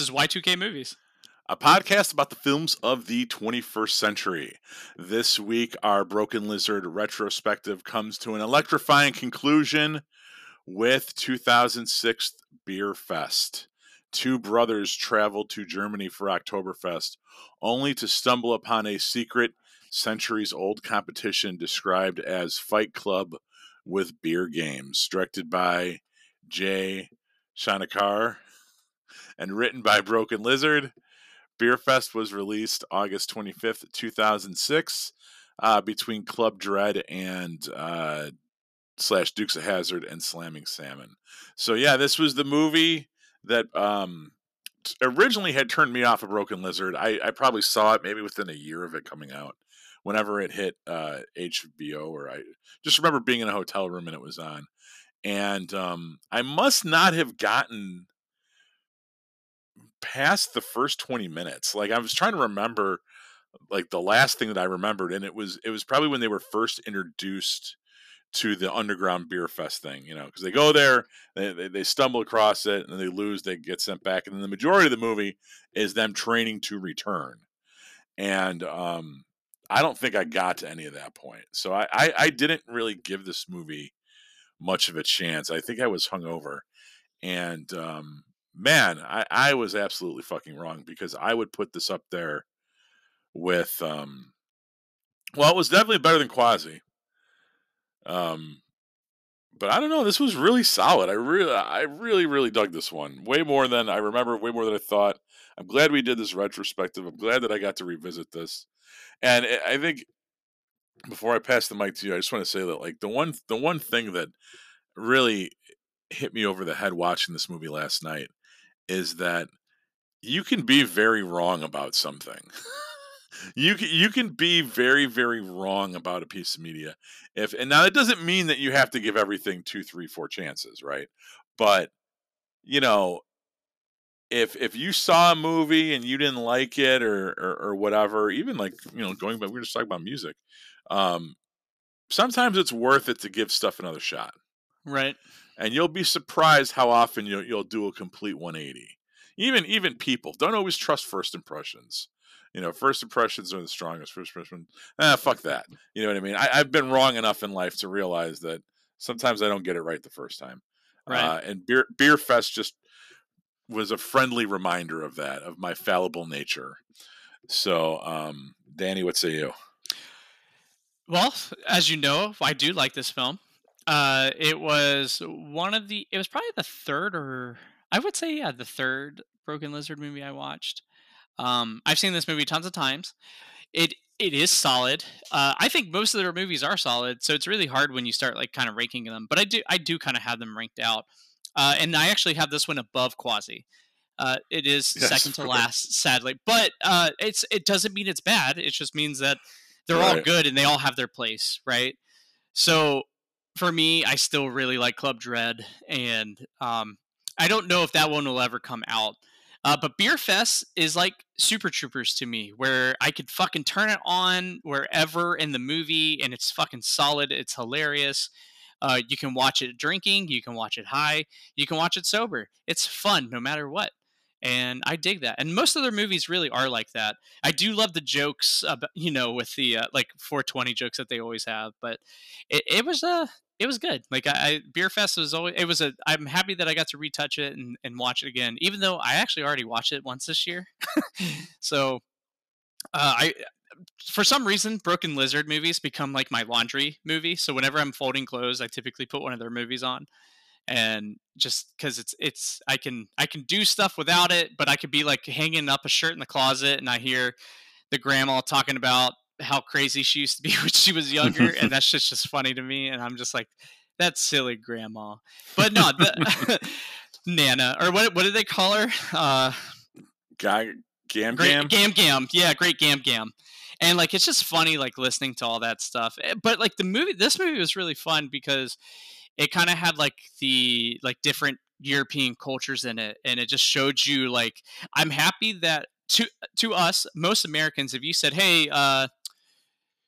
this is Y2K Movies, a podcast about the films of the 21st century. This week, our Broken Lizard retrospective comes to an electrifying conclusion with 2006 Beer Fest. Two brothers traveled to Germany for Oktoberfest, only to stumble upon a secret, centuries old competition described as Fight Club with beer games, directed by Jay Chandrasekhar and written by Broken Lizard. Beerfest was released August 25th, 2006, uh, between Club Dread and uh, slash Dukes of Hazzard and Slamming Salmon. So yeah, this was the movie that um, originally had turned me off of Broken Lizard. I, I probably saw it maybe within a year of it coming out. Whenever it hit uh, HBO, or I just remember being in a hotel room and it was on, and um, I must not have gotten past the first 20 minutes. Like I was trying to remember like the last thing that I remembered and it was it was probably when they were first introduced to the underground beer fest thing, you know, because they go there, they, they, they, stumble across it, and they lose, they get sent back, and then the majority of the movie is them training to return. And um, I don't think I got to any of that point, so I, I, I didn't really give this movie much of a chance. I think I was hungover, and um, man, I, I was absolutely fucking wrong because I would put this up there with um well, it was definitely better than Quasi. Um but I don't know, this was really solid. I really I really, really dug this one. Way more than I remember, way more than I thought. I'm glad we did this retrospective. I'm glad that I got to revisit this. And I think before I pass the mic to you, I just want to say that like the one the one thing that really hit me over the head watching this movie last night is that you can be very wrong about something. you can, you can be very very wrong about a piece of media if and now it doesn't mean that you have to give everything two three four chances right? But you know if if you saw a movie and you didn't like it or or, or whatever even like you know going back we are just talking about music um sometimes it's worth it to give stuff another shot. Right and you'll be surprised how often you'll, you'll do a complete 180 even even people don't always trust first impressions. You know first impressions are the strongest first impression ah fuck that. You know what i mean? I, have been wrong enough in life to realize that sometimes i don't get it right the first time. Right. Uh, and beer beer fest just was a friendly reminder of that of my fallible nature. So um danny what say you? Well as you know i do like this film uh, it was one of the. It was probably the third, or I would say, yeah, the third Broken Lizard movie I watched. Um, I've seen this movie tons of times. It it is solid. Uh, I think most of their movies are solid, so it's really hard when you start like kind of ranking them. But I do I do kind of have them ranked out, uh, and I actually have this one above Quasi. Uh, it is yes, second to last, sadly, but uh, it's it doesn't mean it's bad. It just means that they're right. all good and they all have their place, right? So for me, I still really like Club Dread, and um, I don't know if that one will ever come out. Uh, but Beer Fest is like Super Troopers to me, where I could fucking turn it on wherever in the movie, and it's fucking solid. It's hilarious. Uh, you can watch it drinking, you can watch it high, you can watch it sober. It's fun no matter what and I dig that. And most of their movies really are like that. I do love the jokes, about, you know, with the uh, like 420 jokes that they always have. But it, it was uh it was good. Like I, I Beer Fest was always it was a. I'm happy that I got to retouch it and, and watch it again, even though I actually already watched it once this year. so uh, I for some reason, Broken Lizard movies become like my laundry movie. So whenever I'm folding clothes, I typically put one of their movies on and just because it's it's I can I can do stuff without it, but I could be like hanging up a shirt in the closet, and I hear the grandma talking about how crazy she used to be when she was younger, and that's just just funny to me, and I'm just like, that's silly, grandma. But no, the, Nana or what what did they call her? Uh, Guy Gam great, Gam Gam Gam, yeah, great Gam Gam. And like it's just funny, like listening to all that stuff. Eh, but like the movie, this movie was really fun because it kind of had like the like different European cultures in it, and it just showed you like I'm happy that to to us most Americans, if you said, "Hey, uh,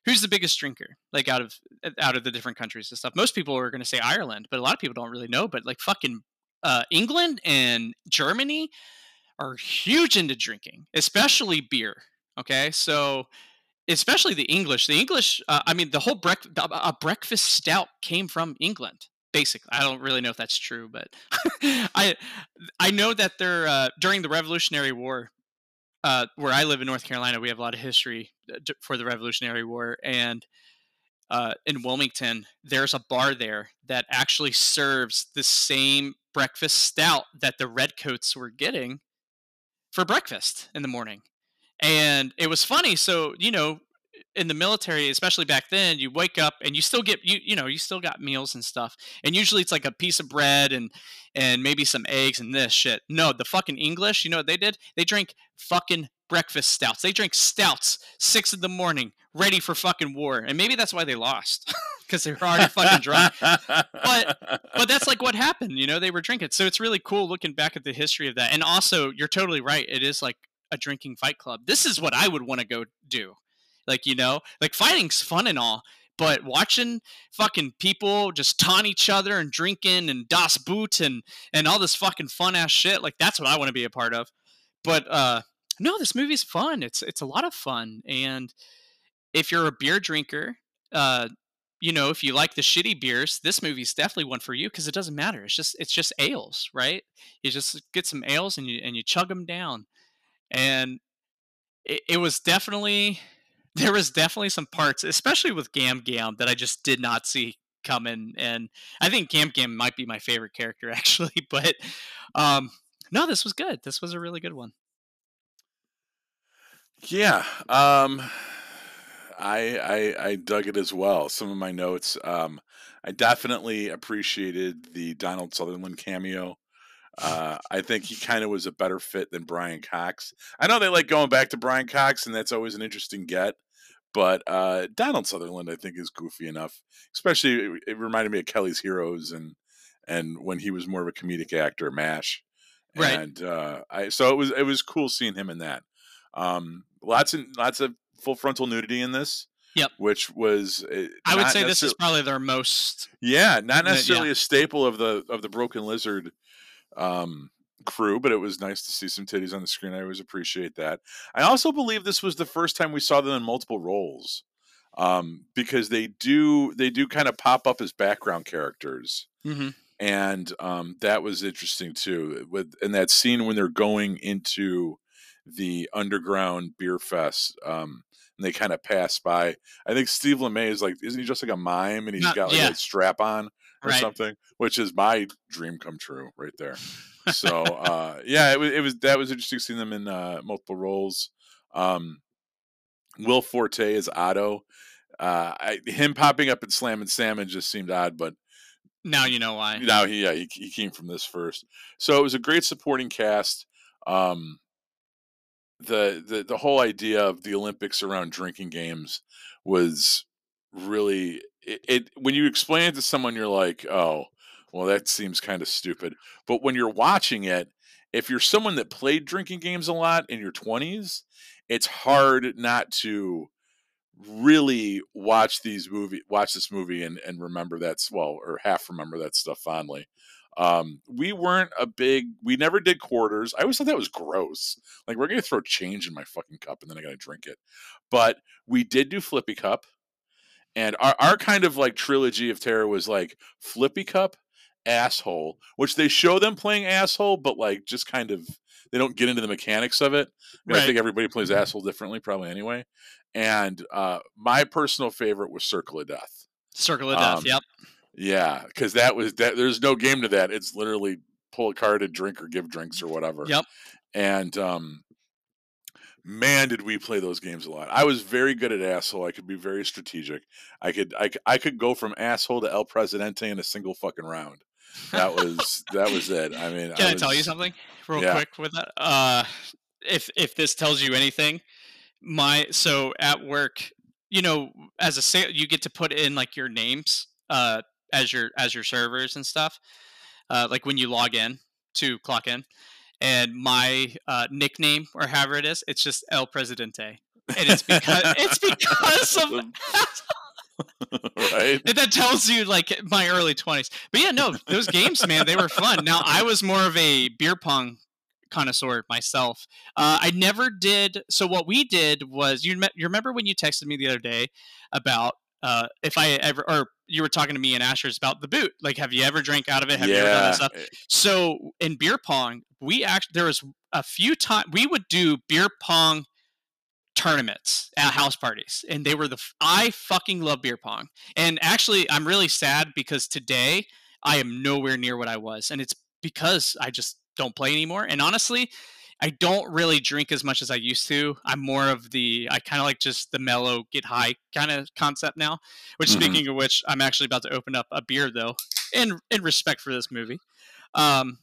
who's the biggest drinker?" like out of out of the different countries and stuff, most people are going to say Ireland, but a lot of people don't really know. But like fucking uh, England and Germany are huge into drinking, especially beer. Okay, so especially the English. The English, uh, I mean, the whole brec- a breakfast stout came from England. Basically, I don't really know if that's true, but I I know that they're uh, during the Revolutionary War. Uh, where I live in North Carolina, we have a lot of history uh, for the Revolutionary War, and uh, in Wilmington, there's a bar there that actually serves the same breakfast stout that the redcoats were getting for breakfast in the morning. And it was funny so you know in the military especially back then you wake up and you still get you you know you still got meals and stuff and usually it's like a piece of bread and and maybe some eggs and this shit. No the fucking english you know what they did? They drink fucking breakfast stouts. They drink stouts six in the morning ready for fucking war and maybe that's why they lost because they were already fucking drunk. But but that's like what happened you know they were drinking. So it's really cool looking back at the history of that. And also you're totally right it is like a drinking fight club. This is what I would want to go do. Like, you know, like fighting's fun and all, but watching fucking people just taunt each other and drinking and Das Boot and and all this fucking fun ass shit, like that's what I want to be a part of. But uh no, this movie's fun. It's it's a lot of fun. And if you're a beer drinker, uh you know, if you like the shitty beers, this movie's definitely one for you because it doesn't matter. It's just it's just ales, right? You just get some ales and you and you chug them down and it, it was definitely there was definitely some parts, especially with Gam Gam, that I just did not see coming. And I think Gam Gam might be my favorite character actually, but um, no, this was good. This was a really good one. Yeah, um, I, I I dug it as well. Some of my notes. Um, I definitely appreciated the Donald Sutherland cameo. Uh, I think he kind of was a better fit than Brian Cox. I know they like going back to Brian Cox, and that's always an interesting get. But uh, Donald Sutherland, I think, is goofy enough. Especially, it, it reminded me of Kelly's Heroes, and and when he was more of a comedic actor, Mash. Right. And uh, I so it was it was cool seeing him in that. Um, lots and lots of full frontal nudity in this. Yep. Which was uh, I would say this is probably their most Yeah, not necessarily yeah. a staple of the of the Broken Lizard um, crew, but it was nice to see some titties on the screen. I always appreciate that. I also believe this was the first time we saw them in multiple roles um, because they do they do kind of pop up as background characters. Mm-hmm. And um, that was interesting too. With in that scene when they're going into the underground beer fest, um, and they kind of pass by. I think Steve Lemme is like, isn't he just like a mime and he's Not, got like yeah. a strap on? Or right. something, which is my dream come true right there. so uh, yeah, it was, it was that was interesting seeing them in uh, multiple roles. Um, Will Forte is Otto. Uh, I, him popping up in Slammin' Salmon just seemed odd, but now you know why. Now he yeah he, he came from this first, so it was a great supporting cast. Um, the the the whole idea of the Olympics around drinking games was really it, it when you explain it to someone, you're like, oh, well, that seems kind of stupid. But when you're watching it, if you're someone that played drinking games a lot in your 20s, it's hard not to really watch these movie watch this movie and, and remember that's well or half remember that stuff fondly. Um we weren't a big we never did quarters. I always thought that was gross. Like we're gonna throw change in my fucking cup and then i gotta drink it. But we did do flippy cup and our, our kind of like trilogy of terror was like Flippy Cup, Asshole, which they show them playing Asshole, but like just kind of they don't get into the mechanics of it. Right. I think everybody plays Asshole differently, probably anyway. And uh, my personal favorite was Circle of Death. Circle of Death, um, yep. Yeah, because that was that. There's no game to that. It's literally pull a card and drink or give drinks or whatever. Yep. And um, man did we play those games a lot. I was very good at asshole. I could be very strategic. I could i, I could go from asshole to el presidente in a single fucking round. That was that was it. I mean can i, I tell you something real yeah. quick with that? Uh if if this tells you anything my so at work you know as a sale you get to put in like your names uh as your as your servers and stuff. Uh like when you log in to clock in and my uh, nickname or however it is, it's just El Presidente, and it's because it's because of. right. And that tells you like my early twenties. But yeah, no, those games, man, they were fun. Now I was more of a beer pong connoisseur myself. Uh, I never did. So what we did was you, you remember when you texted me the other day about uh, if I ever or you were talking to me and Asher's about the boot. Like, have you ever drank out of it? Have yeah. you ever done that stuff? So in beer pong, we actually there was a few times we would do beer pong tournaments at house parties and they were the i fucking love beer pong and actually i'm really sad because today i am nowhere near what i was and it's because i just don't play anymore and honestly i don't really drink as much as i used to i'm more of the i kind of like just the mellow get high kind of concept now which Mhm. speaking of which i'm actually about to open up a beer though in in respect for this movie um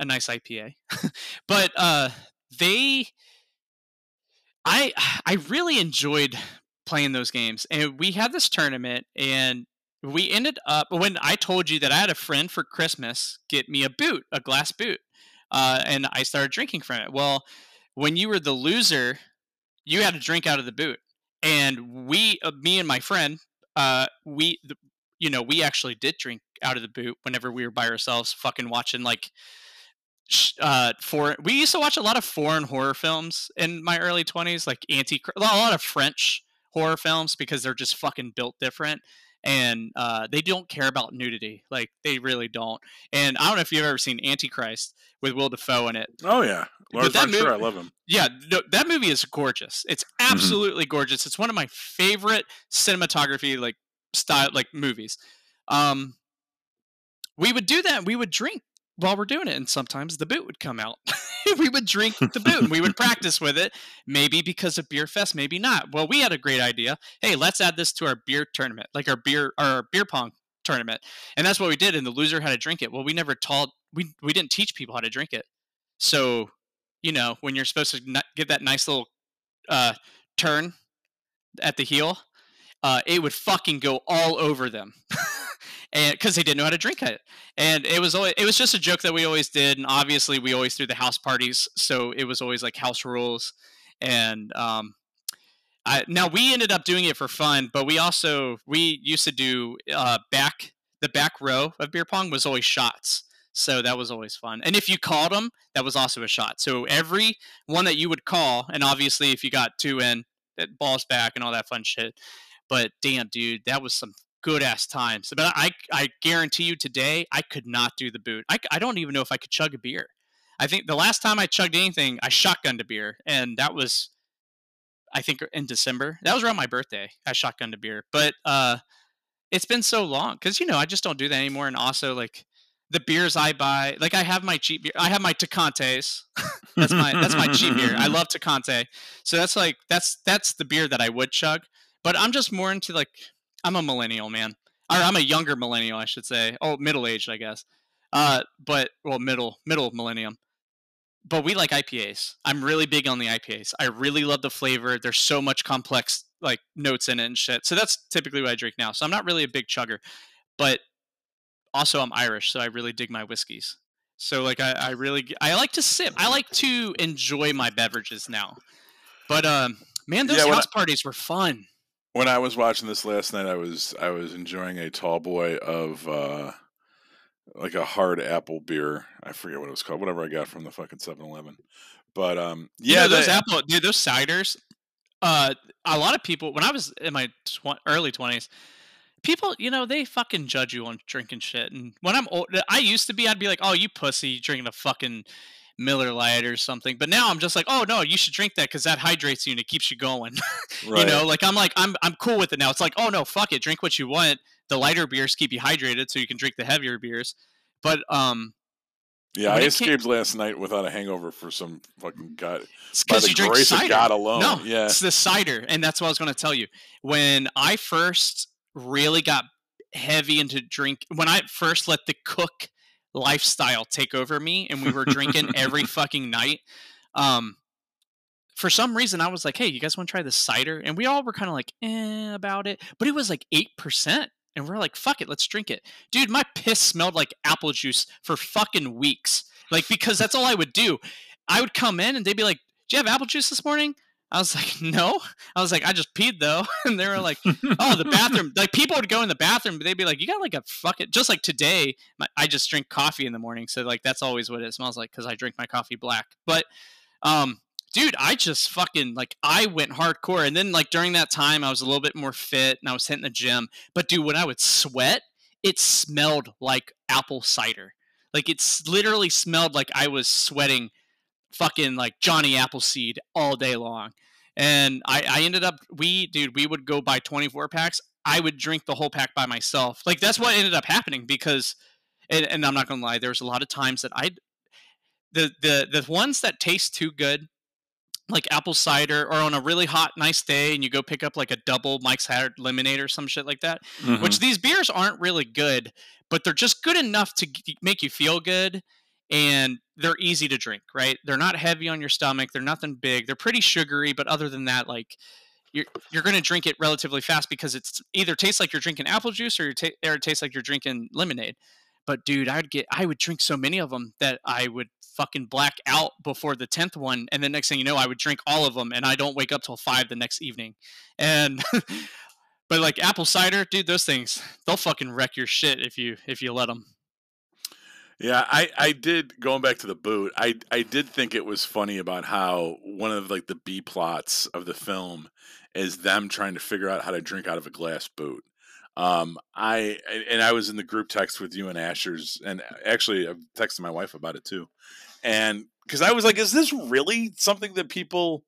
a nice ipa but uh they I I really enjoyed playing those games, and we had this tournament, and we ended up when I told you that I had a friend for Christmas get me a boot, a glass boot, uh, and I started drinking from it. Well, when you were the loser, you had to drink out of the boot, and we, uh, me and my friend, uh, we, the, you know, we actually did drink out of the boot whenever we were by ourselves, fucking watching like uh for we used to watch a lot of foreign horror films in my early 20s like anti a lot of french horror films because they're just fucking built different and uh, they don't care about nudity like they really don't and i don't know if you've ever seen antichrist with will Dafoe in it Oh yeah, Lars von Trier, I love him. yeah no, that movie is gorgeous it's absolutely gorgeous it's one of my favorite cinematography like style like movies um we would do that we would drink while we're doing it and sometimes the boot would come out. We would drink the boot and we would practice with it maybe because of beer fest maybe not. Well we had a great idea. Hey let's add this to our beer tournament like our beer our beer pong tournament. And that's what we did and the loser had to drink it. Well we never taught we we didn't teach people how to drink it. So you know when you're supposed to give that nice little uh turn at the heel uh it would fucking go all over them and because they didn't know how to drink it and it was always it was just a joke that we always did and obviously we always threw the house parties so it was always like house rules and um I, now we ended up doing it for fun but we also we used to do uh back the back row of beer pong was always shots so that was always fun and if you called them that was also a shot so every one that you would call and obviously if you got two in that balls back and all that fun shit but damn dude that was some good ass times but i i guarantee you today i could not do the boot. I, I don't even know if i could chug a beer. I think the last time i chugged anything i shotgunned a beer and that was i think in december. That was around my birthday i shotgunned a beer. But uh it's been so long because you know i just don't do that anymore and also like the beers i buy like i have my cheap beer i have my tecantes. That's my that's my cheap beer. I love tecante. So that's like that's that's the beer that i would chug. But i'm just more into like i'm a millennial man. Or i'm a younger millennial i should say. Oh middle aged i guess. Uh but well middle middle millennium. But we like ipas i'm really big on the ipas i really love the flavor. There's so much complex like notes in it and shit. So that's typically what i drink now. So i'm not really a big chugger. But also i'm irish so i really dig my whiskeys. So like I, I really I like to sip. I like to enjoy my beverages now. But um man, those Yeah, house parties were fun. When I was watching this last night, I was I was enjoying a tall boy of uh like a hard apple beer. I forget what it was called. Whatever I got from the fucking 7-Eleven. But um You yeah, know, those the- apple dude, those ciders. Uh, a lot of people when I was in my tw- early twenties, people, you know, they fucking judge you on drinking shit. And when I'm old, I used to be, I'd be like, "Oh, you pussy, drinking a fucking Miller Lite or something." But now I'm just like, "Oh no, you should drink that because that hydrates you and it keeps you going." right. You know, like I'm like I'm I'm cool with it now. It's like, oh no, fuck it, drink what you want. The lighter beers keep you hydrated, so you can drink the heavier beers. But um, yeah, when I it came- escaped last night without a hangover for some fucking god because the you drink grace cider. God alone. No, yeah. it's the cider, and that's what I was going to tell you. When I first really got heavy into drink, when I first let the cook lifestyle take over me, and we were drinking every fucking night, um, for some reason I was like, "Hey, you guys want to try the cider?" And we all were kind of like, "Eh," about it, but it was like eight percent. And we're like, fuck it, let's drink it. Dude, my piss smelled like apple juice for fucking weeks. Like, because that's all I would do. I would come in and they'd be like, Do you have apple juice this morning? I was like, no. I was like, I just peed though. And they were like, oh, the bathroom. Like people would go in the bathroom, but they'd be like, you got like a fucking, just like today, my, I just drink coffee in the morning. So like, that's always what it smells like because I drink my coffee black. But, um, dude, I just fucking like, I went hardcore. And then like during that time, I was a little bit more fit and I was hitting the gym. But dude, when I would sweat, it smelled like apple cider. Like it's literally smelled like I was sweating fucking like Johnny Appleseed all day long. And I, I ended up, we, dude, we would go buy 24 packs. I would drink the whole pack by myself. Like that's what ended up happening because, and, and I'm not gonna lie, there was a lot of times that I, the the the ones that taste too good, like apple cider, or on a really hot nice day, and you go pick up like a double Mike's Hard lemonade or some shit like that. Mm-hmm. Which these beers aren't really good, but they're just good enough to make you feel good and they're easy to drink, right? They're not heavy on your stomach. They're nothing big. They're pretty sugary, but other than that, like you're you're going to drink it relatively fast because it's either tastes like you're drinking apple juice or, ta- or it tastes like you're drinking lemonade. But dude, I'd get I would drink so many of them that I would fucking black out before the tenth one, and the next thing you know, I would drink all of them, and I don't wake up till five the next evening. And but like apple cider, dude, those things they'll fucking wreck your shit if you if you let them. Yeah, I, I did going back to the boot. I I did think it was funny about how one of like the B plots of the film is them trying to figure out how to drink out of a glass boot. Um, I and I was in the group text with you and Asher's, and actually I've texted my wife about it too, and because I was like, is this really something that people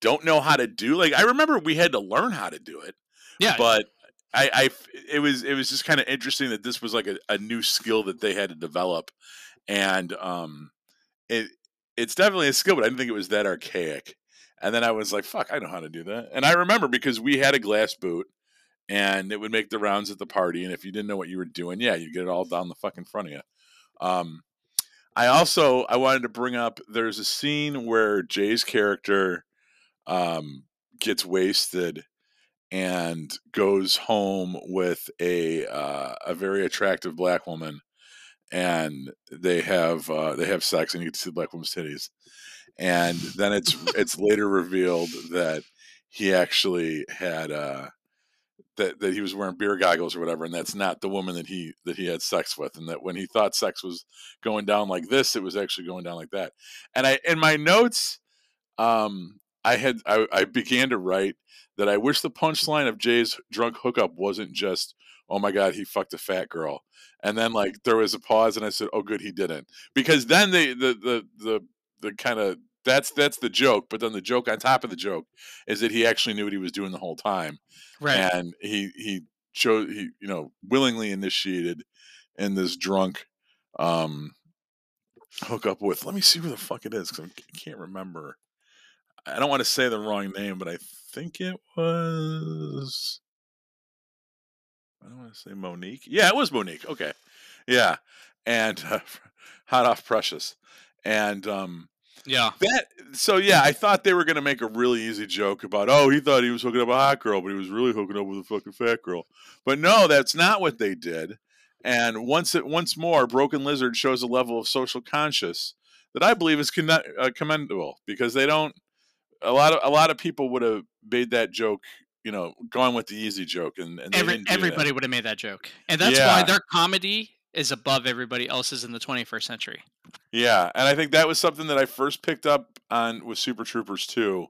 don't know how to do? Like I remember we had to learn how to do it. Yeah, but I, I it was it was just kind of interesting that this was like a, a new skill that they had to develop, and um, it it's definitely a skill, but I didn't think it was that archaic. And then I was like, "Fuck, I know how to do that." And I remember because we had a glass boot, and it would make the rounds at the party. And if you didn't know what you were doing, yeah, you get it all down the fucking front of you. Um, I also I wanted to bring up. There's a scene where Jay's character um, gets wasted and goes home with a uh, a very attractive black woman, and they have uh, they have sex, and you get to see the black woman's titties, and then it's it's later revealed that he actually had uh, that that he was wearing beer goggles or whatever, and that's not the woman that he that he had sex with, and that when he thought sex was going down like this, it was actually going down like that. And I in my notes, um, I had I, I began to write that I wish the punchline of Jay's drunk hookup wasn't just, oh my God, he fucked a fat girl. And then like there was a pause and I said, oh good, he didn't. Because then they, the, the, the, the kind of, that's, that's the joke. But then the joke on top of the joke is that he actually knew what he was doing the whole time. Right. And he, he chose, he, you know, willingly initiated in this drunk, um, hook up with, let me see where the fuck it is. Cause I can't remember. I don't want to say the wrong name, but I think it was. I don't want to say Monique. Yeah, it was Monique. Okay, yeah, and uh, hot off Precious, and um, yeah, that. So yeah, I thought they were gonna make a really easy joke about, oh, he thought he was hooking up a hot girl, but he was really hooking up with a fucking fat girl. But no, that's not what they did. And once it once more, Broken Lizard shows a level of social conscious that I believe is con- uh, commendable because they don't a lot of a lot of people would have made that joke you know gone with the easy joke and, and Every, everybody would have made that joke and that's yeah. why their comedy is above everybody else's in the 21st century. Yeah and i think that was something that i first picked up on with super troopers 2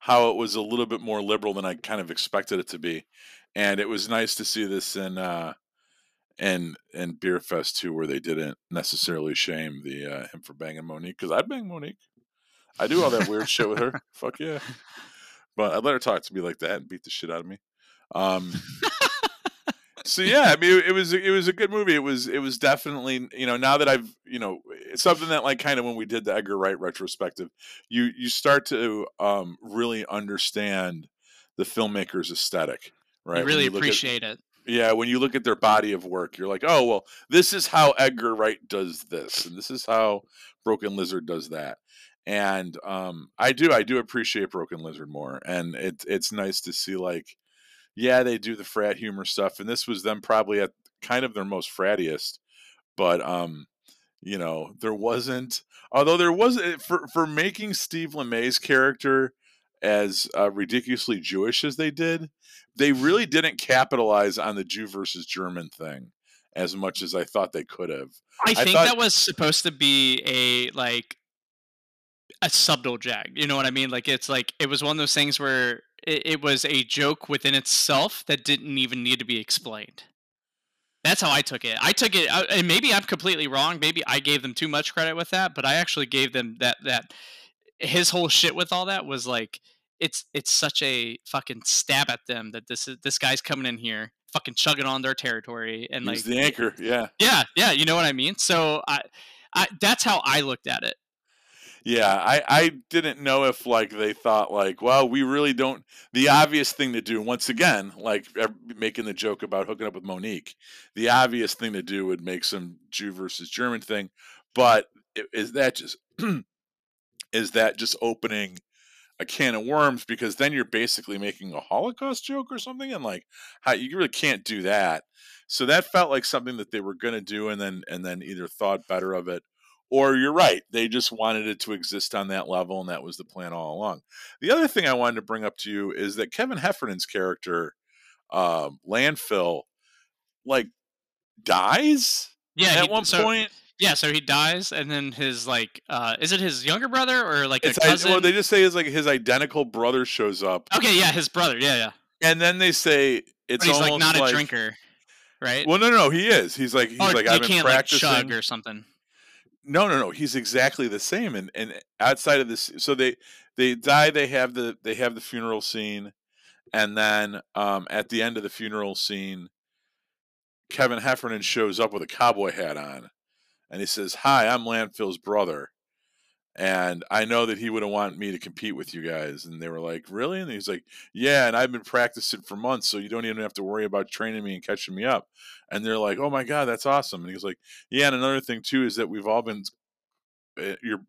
how it was a little bit more liberal than i kind of expected it to be and it was nice to see this in uh and and beer fest too where they didn't necessarily shame the uh him for banging monique because i'd bang monique I do all that weird shit with her. Fuck yeah. But I let her talk to me like that and beat the shit out of me. Um, so yeah, I mean, it was it was a good movie. It was it was definitely you know now that I've you know it's something that like kind of when we did the Edgar Wright retrospective, you you start to um, really understand the filmmaker's aesthetic, right? You really you appreciate at, it. Yeah, when you look at their body of work, you're like, oh well, this is how Edgar Wright does this, and this is how Broken Lizard does that and um, I do I do appreciate Broken Lizard more, and it's it's nice to see like, yeah, they do the frat humor stuff, and this was them probably at kind of their most frattiest, but um, you know, there wasn't although there was eh, for for making Steve Lemme's character as uh, ridiculously Jewish as they did, they really didn't capitalize on the Jew versus German thing as much as I thought they could have. I think thought, that was supposed to be a like a subtle jag. You know what I mean? Like it's like it was one of those things where it, it was a joke within itself that didn't even need to be explained. That's how I took it. I took it, and maybe I'm completely wrong. Maybe I gave them too much credit with that, but I actually gave them that that his whole shit with all that was like it's it's such a fucking stab at them that this is this guy's coming in here fucking chugging on their territory and He's like the anchor yeah yeah yeah you know what i mean so i i that's how i looked at it yeah i i didn't know if like they thought like well we really don't the obvious thing to do once again like making the joke about hooking up with monique the obvious thing to do would make some jew versus german thing but is that just is that just opening a can of worms because then you're basically making a Holocaust joke or something, and like how you really can't do that. So that felt like something that they were going to do, and then and then either thought better of it, or you're right, they just wanted it to exist on that level, and that was the plan all along. The other thing I wanted to bring up to you is that Kevin Heffernan's character, um, landfill, like dies. Yeah, at he, one so, point yeah, so he dies, and then his like, uh, is it his younger brother or like it's a cousin? well, they just say is like his identical brother shows up. Okay, yeah, his brother. Yeah, yeah. And then they say it's but he's like not like, a drinker, right? Well, no, no, no, he is. He's like he's or like I've been can't practicing. like chug or something. No, no, no. He's exactly the same. And and outside of this, so they they die. They have the they have the funeral scene, and then um, at the end of the funeral scene, Kevin Heffernan shows up with a cowboy hat on and he says, "Hi, I'm Landfill's brother." And I know that he wouldn't want me to compete with you guys. And they were like, Really? And he's like, Yeah, and I've been practicing for months, so you don't even have to worry about training me and catching me up. And they're like, Oh my God, that's awesome. And he's like, Yeah, and another thing too is that we've all been eh, your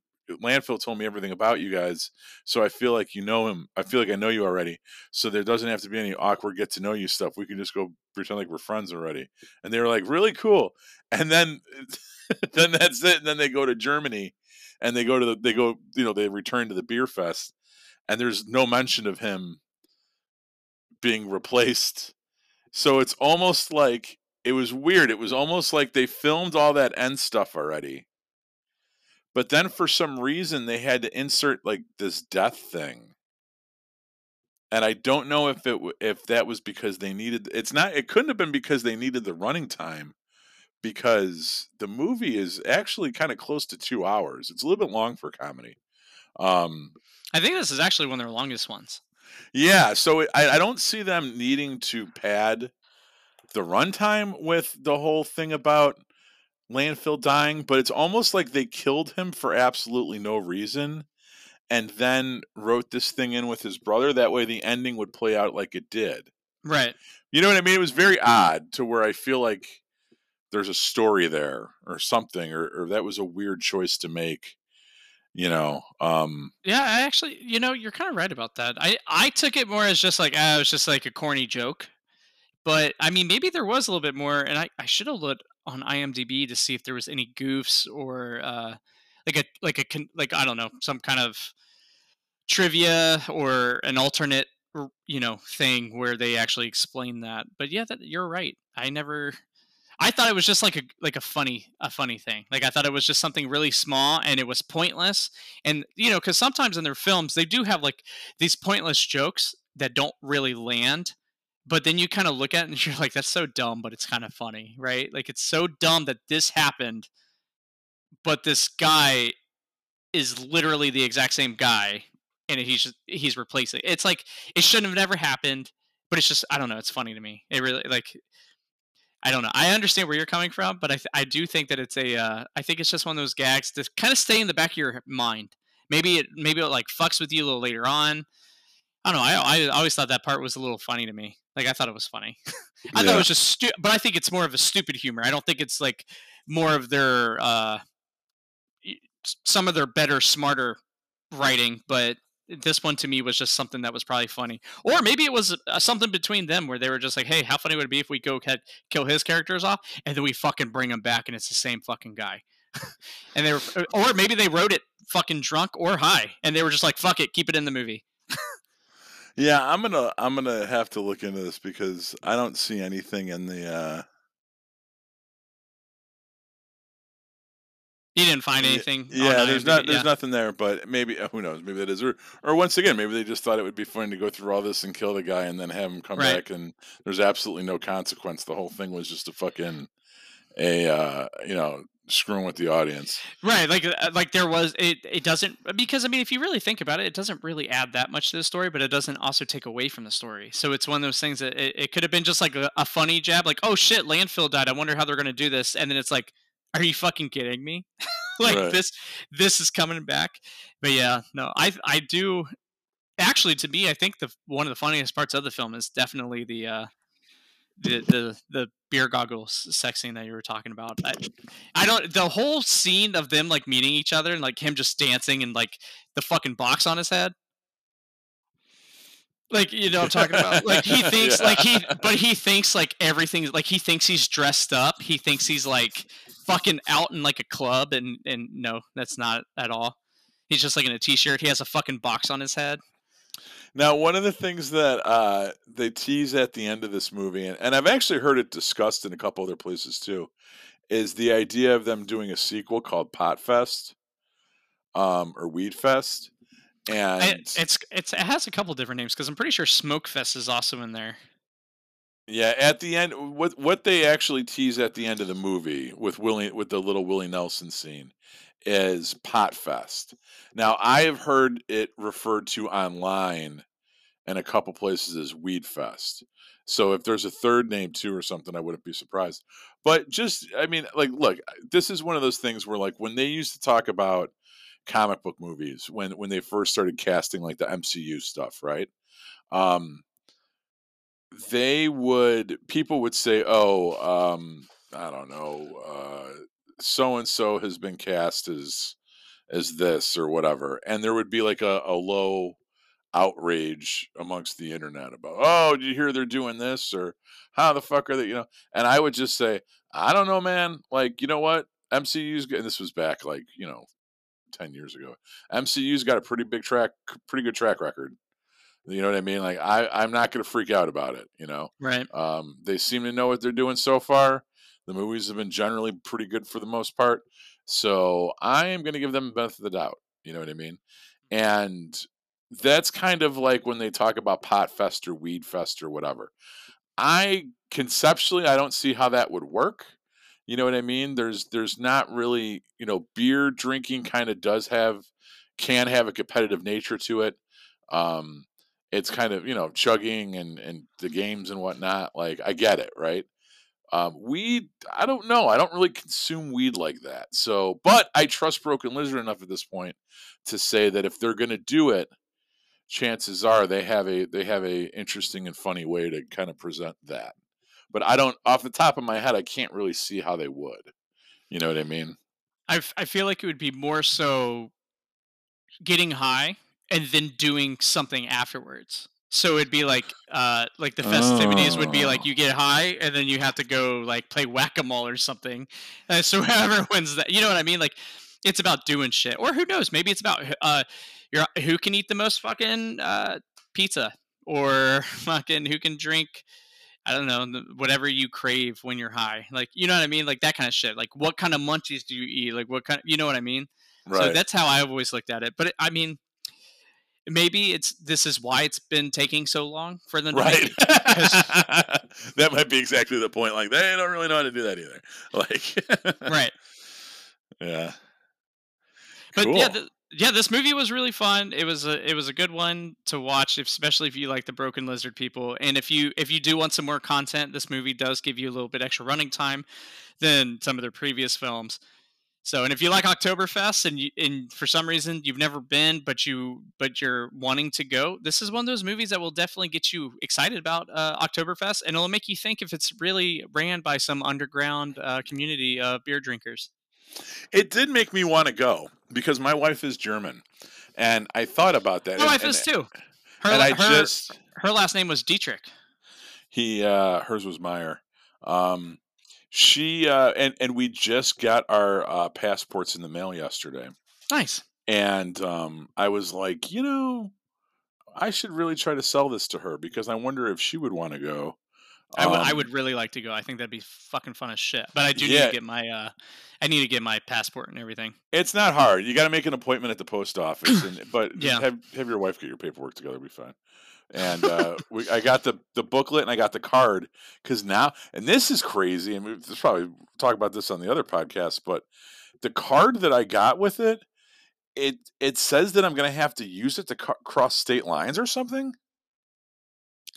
landfill told me everything about you guys so i feel like you know him i feel like i know you already so there doesn't have to be any awkward get to know you stuff we can just go pretend like we're friends already and they were like really cool and then then that's it. And then they go to Germany and they go to the, they go, you know, they return to the beer fest and there's no mention of him being replaced. So it's almost like it was weird. It was almost like they filmed all that end stuff already. But then for some reason they had to insert like this death thing. And I don't know if it if that was because they needed it's not it couldn't have been because they needed the running time because the movie is actually kind of close to two hours. It's a little bit long for comedy. Um, I think this is actually one of their longest ones. Yeah, so it, I, I don't see them needing to pad the runtime with the whole thing about landfill dying, but it's almost like they killed him for absolutely no reason and then wrote this thing in with his brother. That way the ending would play out like it did. Right. You know what I mean? It was very odd to where I feel like there's a story there or something or, or that was a weird choice to make you know um yeah i actually you know you're kind of right about that. I i took it more as just like ah, it was just like a corny joke but i mean maybe there was a little bit more and i, I should have looked on imdb to see if there was any goofs or uh like a like a like i don't know some kind of trivia or an alternate you know thing where they actually explain that but yeah that you're right. I never I thought it was just like a like a funny a funny thing. Like I thought it was just something really small and it was pointless. And you know, because sometimes in their films they do have like these pointless jokes that don't really land. But then you kind of look at it and you're like, that's so dumb, but it's kind of funny, right? Like it's so dumb that this happened, but this guy is literally the exact same guy, and he's just, he's replacing. It's like it shouldn't have never happened, but it's just I don't know. It's funny to me. It really like I don't know. I understand where you're coming from, but I, th- I do think that it's a. Uh, I think it's just one of those gags to kind of stay in the back of your mind. Maybe it maybe it like fucks with you a little later on. I don't know. I, I always thought that part was a little funny to me. Like I thought it was funny. I yeah. thought it was just stupid, but I think it's more of a stupid humor. I don't think it's like more of their uh, some of their better, smarter writing, but this one to me was just something that was probably funny, or maybe it was uh, something between them where they were just like, "Hey, how funny would it be if we go head, kill his characters off, and then we fucking bring him back, and it's the same fucking guy." and they were, uh, or maybe they wrote it fucking drunk or high, and they were just like, "Fuck it, keep it in the movie." Yeah, I'm gonna I'm gonna have to look into this because I don't see anything in the. uh You didn't find anything. Yeah, there's not there's yeah. nothing there, but maybe who knows? Maybe that is, or or once again, maybe they just thought it would be fun to go through all this and kill the guy and then have him come Right. back and there's absolutely no consequence. The whole thing was just a fucking a uh, you know screwing with the audience. Right, like uh, like there was it. It doesn't because I mean, if you really think about it, it doesn't really add that much to the story, but it doesn't also take away from the story. So it's one of those things that it, it could have been just like a, a funny jab, like oh shit, landfill died. I wonder how they're gonna do this, and then it's like, are you fucking kidding me? like Right. this this is coming back. But yeah, no, I I do actually to me, I think the one of the funniest parts of the film is definitely the. uh the, the the beer goggles sex scene that you were talking about. I, I don't the whole scene of them like meeting each other and like him just dancing and like the fucking box on his head. Like you know what I'm talking about. Like he thinks like he but he thinks like everything like he thinks he's dressed up. He thinks he's like fucking out in like a club and and no, that's not at all. He's just like in a t-shirt. He has a fucking box on his head. Now, one of the things that uh, they tease at the end of this movie, and, and I've actually heard it discussed in a couple other places too, is the idea of them doing a sequel called Pot Fest um, or Weed Fest. And I, it's it's it has a couple different names because I'm pretty sure Smoke Fest is also in there. Yeah, at the end, what what they actually tease at the end of the movie with Willie with the little Willie Nelson scene is Pot Fest. Now, I have heard it referred to online in a couple places as Weed Fest. So if there's a third name too or something, I wouldn't be surprised. But just, I mean, like, look, this is one of those things where, like, when they used to talk about comic book movies, when when they first started casting like the MCU stuff, right? Um, they would people would say, "Oh, um, I don't know, so and so has been cast as as this or whatever," and there would be like a, a low outrage amongst the internet about, "Oh, did you hear they're doing this?" or "How the fuck are they?" You know, and I would just say, "I don't know, man. Like, you know what? MCU's and this was back like you know." 10 years ago mcu's got a pretty big track pretty good track record you know what i mean like i i'm not going to freak out about it you know Right. um, they seem to know what they're doing so far. The movies have been generally pretty good for the most part. So I am going to give them the benefit of the doubt. You know what I mean? And that's kind of like when they talk about pot fest or weed fest or whatever. I conceptually, I don't see how that would work. You know what I mean? There's there's not really, you know, beer drinking kind of does have can have a competitive nature to it. Um, it's kind of you know chugging and and the games and whatnot like i get it right? Um weed i don't know i don't really consume weed like that so but i trust broken lizard enough at this point to say that if they're going to do it chances are they have a they have a interesting and funny way to kind of present that but i don't off the top of my head i can't really see how they would you know what i mean? I feel like it would be more so getting high and then doing something afterwards. So it'd be like uh like the festivities would be like Oh. you get high and then you have to go like play whack a mole or something. Uh, so whoever wins that, you know what I mean? Like it's about doing shit, or who knows? Maybe it's about uh your who can eat the most fucking uh pizza, or fucking who can drink. I don't know whatever you crave when you're high, like you know what I mean, like that kind of shit. Like what kind of munchies do you eat? Like what kind, you know what I mean? So right that's how I've always looked at it. But it, I mean, maybe it's this is why it's been taking so long for them right that might be exactly the point like they don't really know how to do that either like right. yeah But cool. yeah, th- yeah, this movie was really fun. It was a it was a good one to watch, especially if you like the Broken Lizard people. And if you if you do want some more content, this movie does give you a little bit extra running time than some of their previous films. So, and if you like Oktoberfest and you, and for some reason you've never been, but you but you're wanting to go, this is one of those movies that will definitely get you excited about uh, Oktoberfest, and it'll make you think if it's really ran by some underground uh, community of beer drinkers. it did make me want to go because my wife is german and i thought about that My and, wife and, is too. Her, and i her, just her last name was Dietrich. he uh hers was meyer um she uh and and we just got our uh passports in the mail yesterday Nice. and um i was like you know I should really try to sell this to her because I wonder if she would want to go. I would I Um, would really like to go. I think that'd be fucking fun as shit. But I do need to get my uh I need to get my passport and everything. It's not hard. You got to make an appointment at the post office, and but Yeah. have have your wife get your paperwork together. Be fine. And uh, we, I got the the booklet and I got the card because now, and this is crazy. And we've probably talk about this on the other podcast, but the card that I got with it, it it says that I'm going to have to use it to co- cross state lines or something.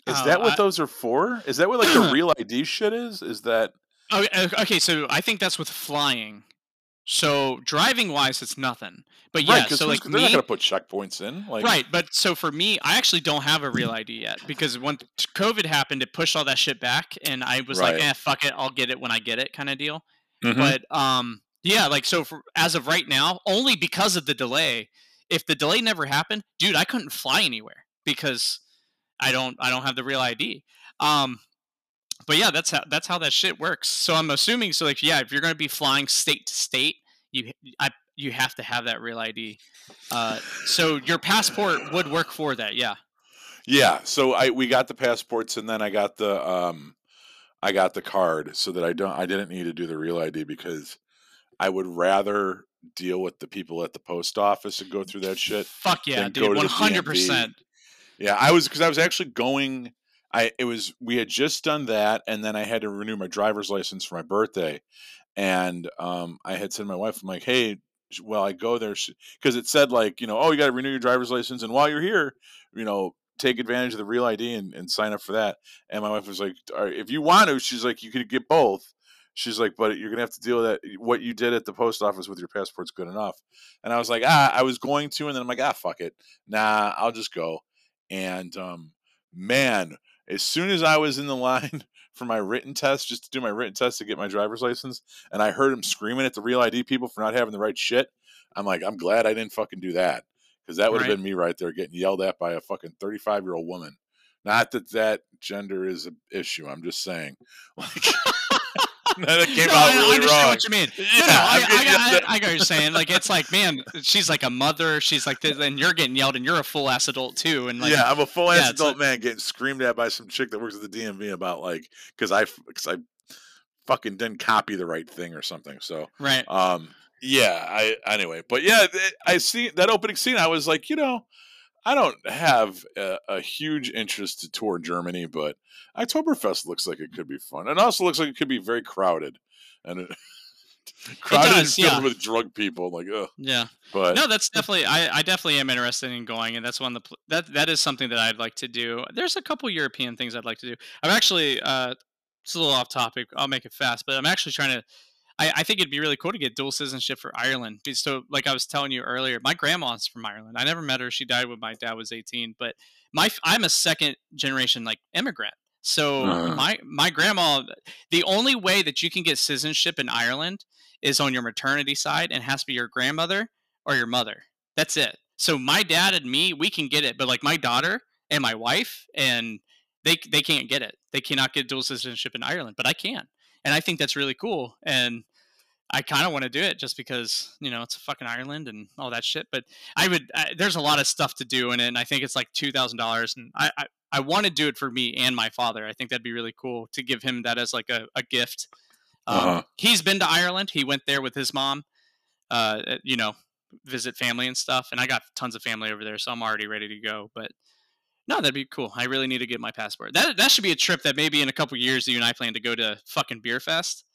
Is Oh, that what I- those are for? Is that what like the real ID shit is? Is that Oh, okay, so I think that's with flying. So driving wise, it's nothing. But yeah, right? So like they're not going to put checkpoints in. Like, right? But so for me, I actually don't have a real ID yet because when COVID happened, it pushed all that shit back, and I was like, Right. eh, fuck it, I'll get it when I get it, kind of deal. Mhm. But um, yeah, like so for as of right now, only because of the delay. If the delay never happened, dude, I couldn't fly anywhere because I don't I don't have the real ID. Um, but yeah, that's how that's how that shit works. So I'm assuming so like yeah, if you're gonna be flying state to state, you I you have to have that real ID. Uh, so your passport would work for that. Yeah. Yeah, so I we got the passports and then I got the um I got the card so that I don't I didn't need to do the real ID because I would rather deal with the people at the post office and go through that shit. Fuck yeah, dude. One hundred percent. Yeah, I was because I was actually going I it was we had just done that and then I had to renew my driver's license for my birthday. And um I had said to my wife, I'm like, hey, well, I go there because it said like, you know, oh, you got to renew your driver's license, and while you're here, you know, take advantage of the real ID and, and sign up for that. And my wife was like, if you want to, she's like, you could get both. She's like, but you're gonna have to deal with that. What you did at the post office with your passport's good enough. And I was like, ah, I was going to, and then I'm like, ah, fuck it, nah, I'll just go. And um, man, as soon as I was in the line for my written test, just to do my written test to get my driver's license, and I heard him screaming at the real ID people for not having the right shit, I'm like, I'm glad I didn't fucking do that because that would have Right. been me right there getting yelled at by a fucking 35 year old woman. Not that that gender is an issue. I'm just saying, like that came no, out I really understand wrong. what you mean. Yeah, no, no, I, I'm I, I, I, got you're saying. Like it's like, man, she's like a mother. She's like this, and you're getting yelled, and you're a full ass adult too. And like, yeah, I'm a full ass yeah, adult man getting screamed at by some chick that works at the DMV about like because I because I fucking didn't copy the right thing or something. So right. um yeah, I anyway, but yeah, I see that opening scene. I was like, you know, I don't have a, a huge interest to tour Germany, but Oktoberfest looks like it could be fun. It also looks like it could be very crowded and it, crowded and filled yeah. with drug people. Like, ugh. Yeah. But No, that's definitely. I, I definitely am interested in going, and that's one of the that that is something that I'd like to do. There's a couple European things I'd like to do. I'm actually. Uh, it's a little off topic. I'll make it fast, but I'm actually trying to. I, I think it'd be really cool to get dual citizenship for Ireland. So, like I was telling you earlier, my grandma's from Ireland. I never met her. She died when my dad was 18. But my I'm a second generation like immigrant. So Uh-huh. my my grandma. The only way that you can get citizenship in Ireland is on your maternity side, and has to be your grandmother or your mother. That's it. So my dad and me, we can get it, but like my daughter and my wife, and they they can't get it. They cannot get dual citizenship in Ireland, but I can, and I think that's really cool. And I kind of want to do it just because you know it's fucking Ireland and all that shit. But I would. I, there's a lot of stuff to do in it, and I think it's like two thousand dollars, and I. I I want to do it for me and my father. I think that'd be really cool to give him that as like a, a gift. Um, Uh-huh. He's been to Ireland. He went there with his mom, uh, you know, visit family and stuff. And I got tons of family over there, so I'm already ready to go. But no, that'd be cool. I really need to get my passport. That that should be a trip that maybe in a couple years you and I plan to go to fucking beer fest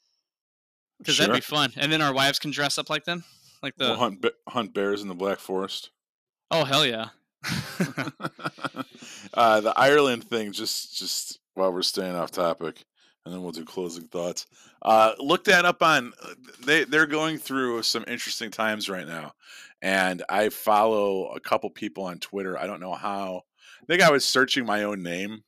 because that'd be fun. And then our wives can dress up like them, like the we'll hunt be- hunt bears in the Black Forest. oh hell yeah. uh, the Ireland thing, just just while we're staying off topic, and then we'll do closing thoughts. Uh, look that up on. They they're going through some interesting times right now, and I follow a couple people on Twitter. I don't know how. I think I was searching my own name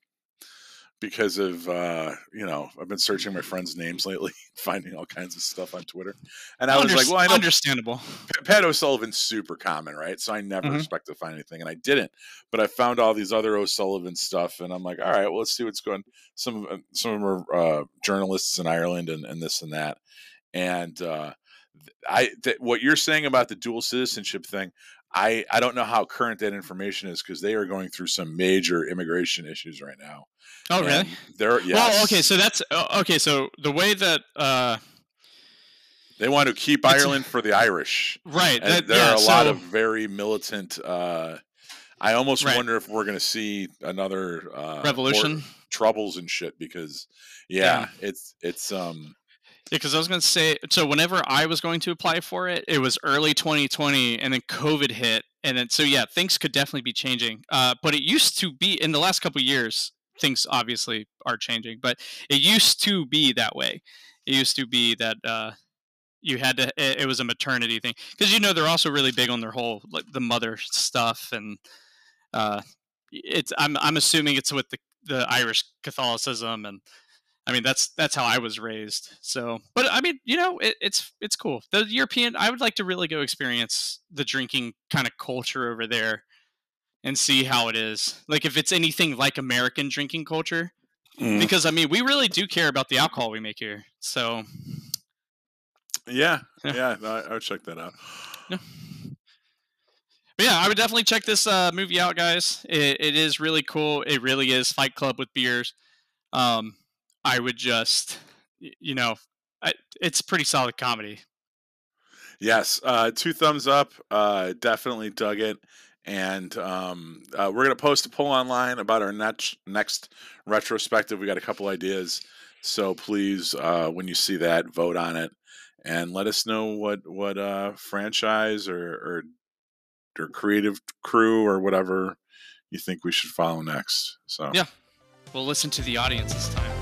because of uh, you know I've been searching my friends' names lately, finding all kinds of stuff on Twitter, and I was like, well, I know understandable. Pat O'Sullivan's super common, right? So I never Mhm. expected to find anything, and I didn't. But I found all these other O'Sullivan stuff, and I'm like, all right, well, let's see what's going. Some some of them are uh, journalists in Ireland, and, and this and that. And uh, I, th- what you're saying about the dual citizenship thing, I I don't know how current that information is because they are going through some major immigration issues right now. Oh, really? And They're yes. Well, okay, so that's okay. So the way that uh, they want to keep Ireland for the Irish. right, that, there yeah, are a lot of very militant. Uh, I almost Right. wonder if we're going to see another uh, revolution. troubles and shit because yeah, it's it's um Yeah, because I was going to say, so whenever I was going to apply for it, it was early 2020, and then COVID hit, and then so yeah, things could definitely be changing. Uh, but it used to be in the last couple years, things obviously are changing, but it used to be that way. It used to be that uh, you had to, it, it was a maternity thing because you know they're also really big on their whole like the mother stuff, and uh, it's I'm I'm assuming it's with the the Irish Catholicism and I mean, that's that's how I was raised. So, but I mean, you know, it, it's it's cool. The European, I would like to really go experience the drinking kind of culture over there and see how it is. Like, if it's anything like American drinking culture, Mm. because I mean, we really do care about the alcohol we make here. So, yeah Yeah. yeah, no, I, I would check that out. but yeah, I would definitely check this uh, movie out, guys. It, it is really cool. It really is Fight Club with beers. Um, I would just, you know, I, it's pretty solid comedy. Yes, uh, two thumbs up. Uh, definitely dug it. And um, uh, we're gonna post a poll online about our next next retrospective. We got a couple ideas, so please, uh, when you see that, vote on it and let us know what what uh, franchise or, or or creative crew or whatever you think we should follow next. So Yeah. We'll listen to the audience this time.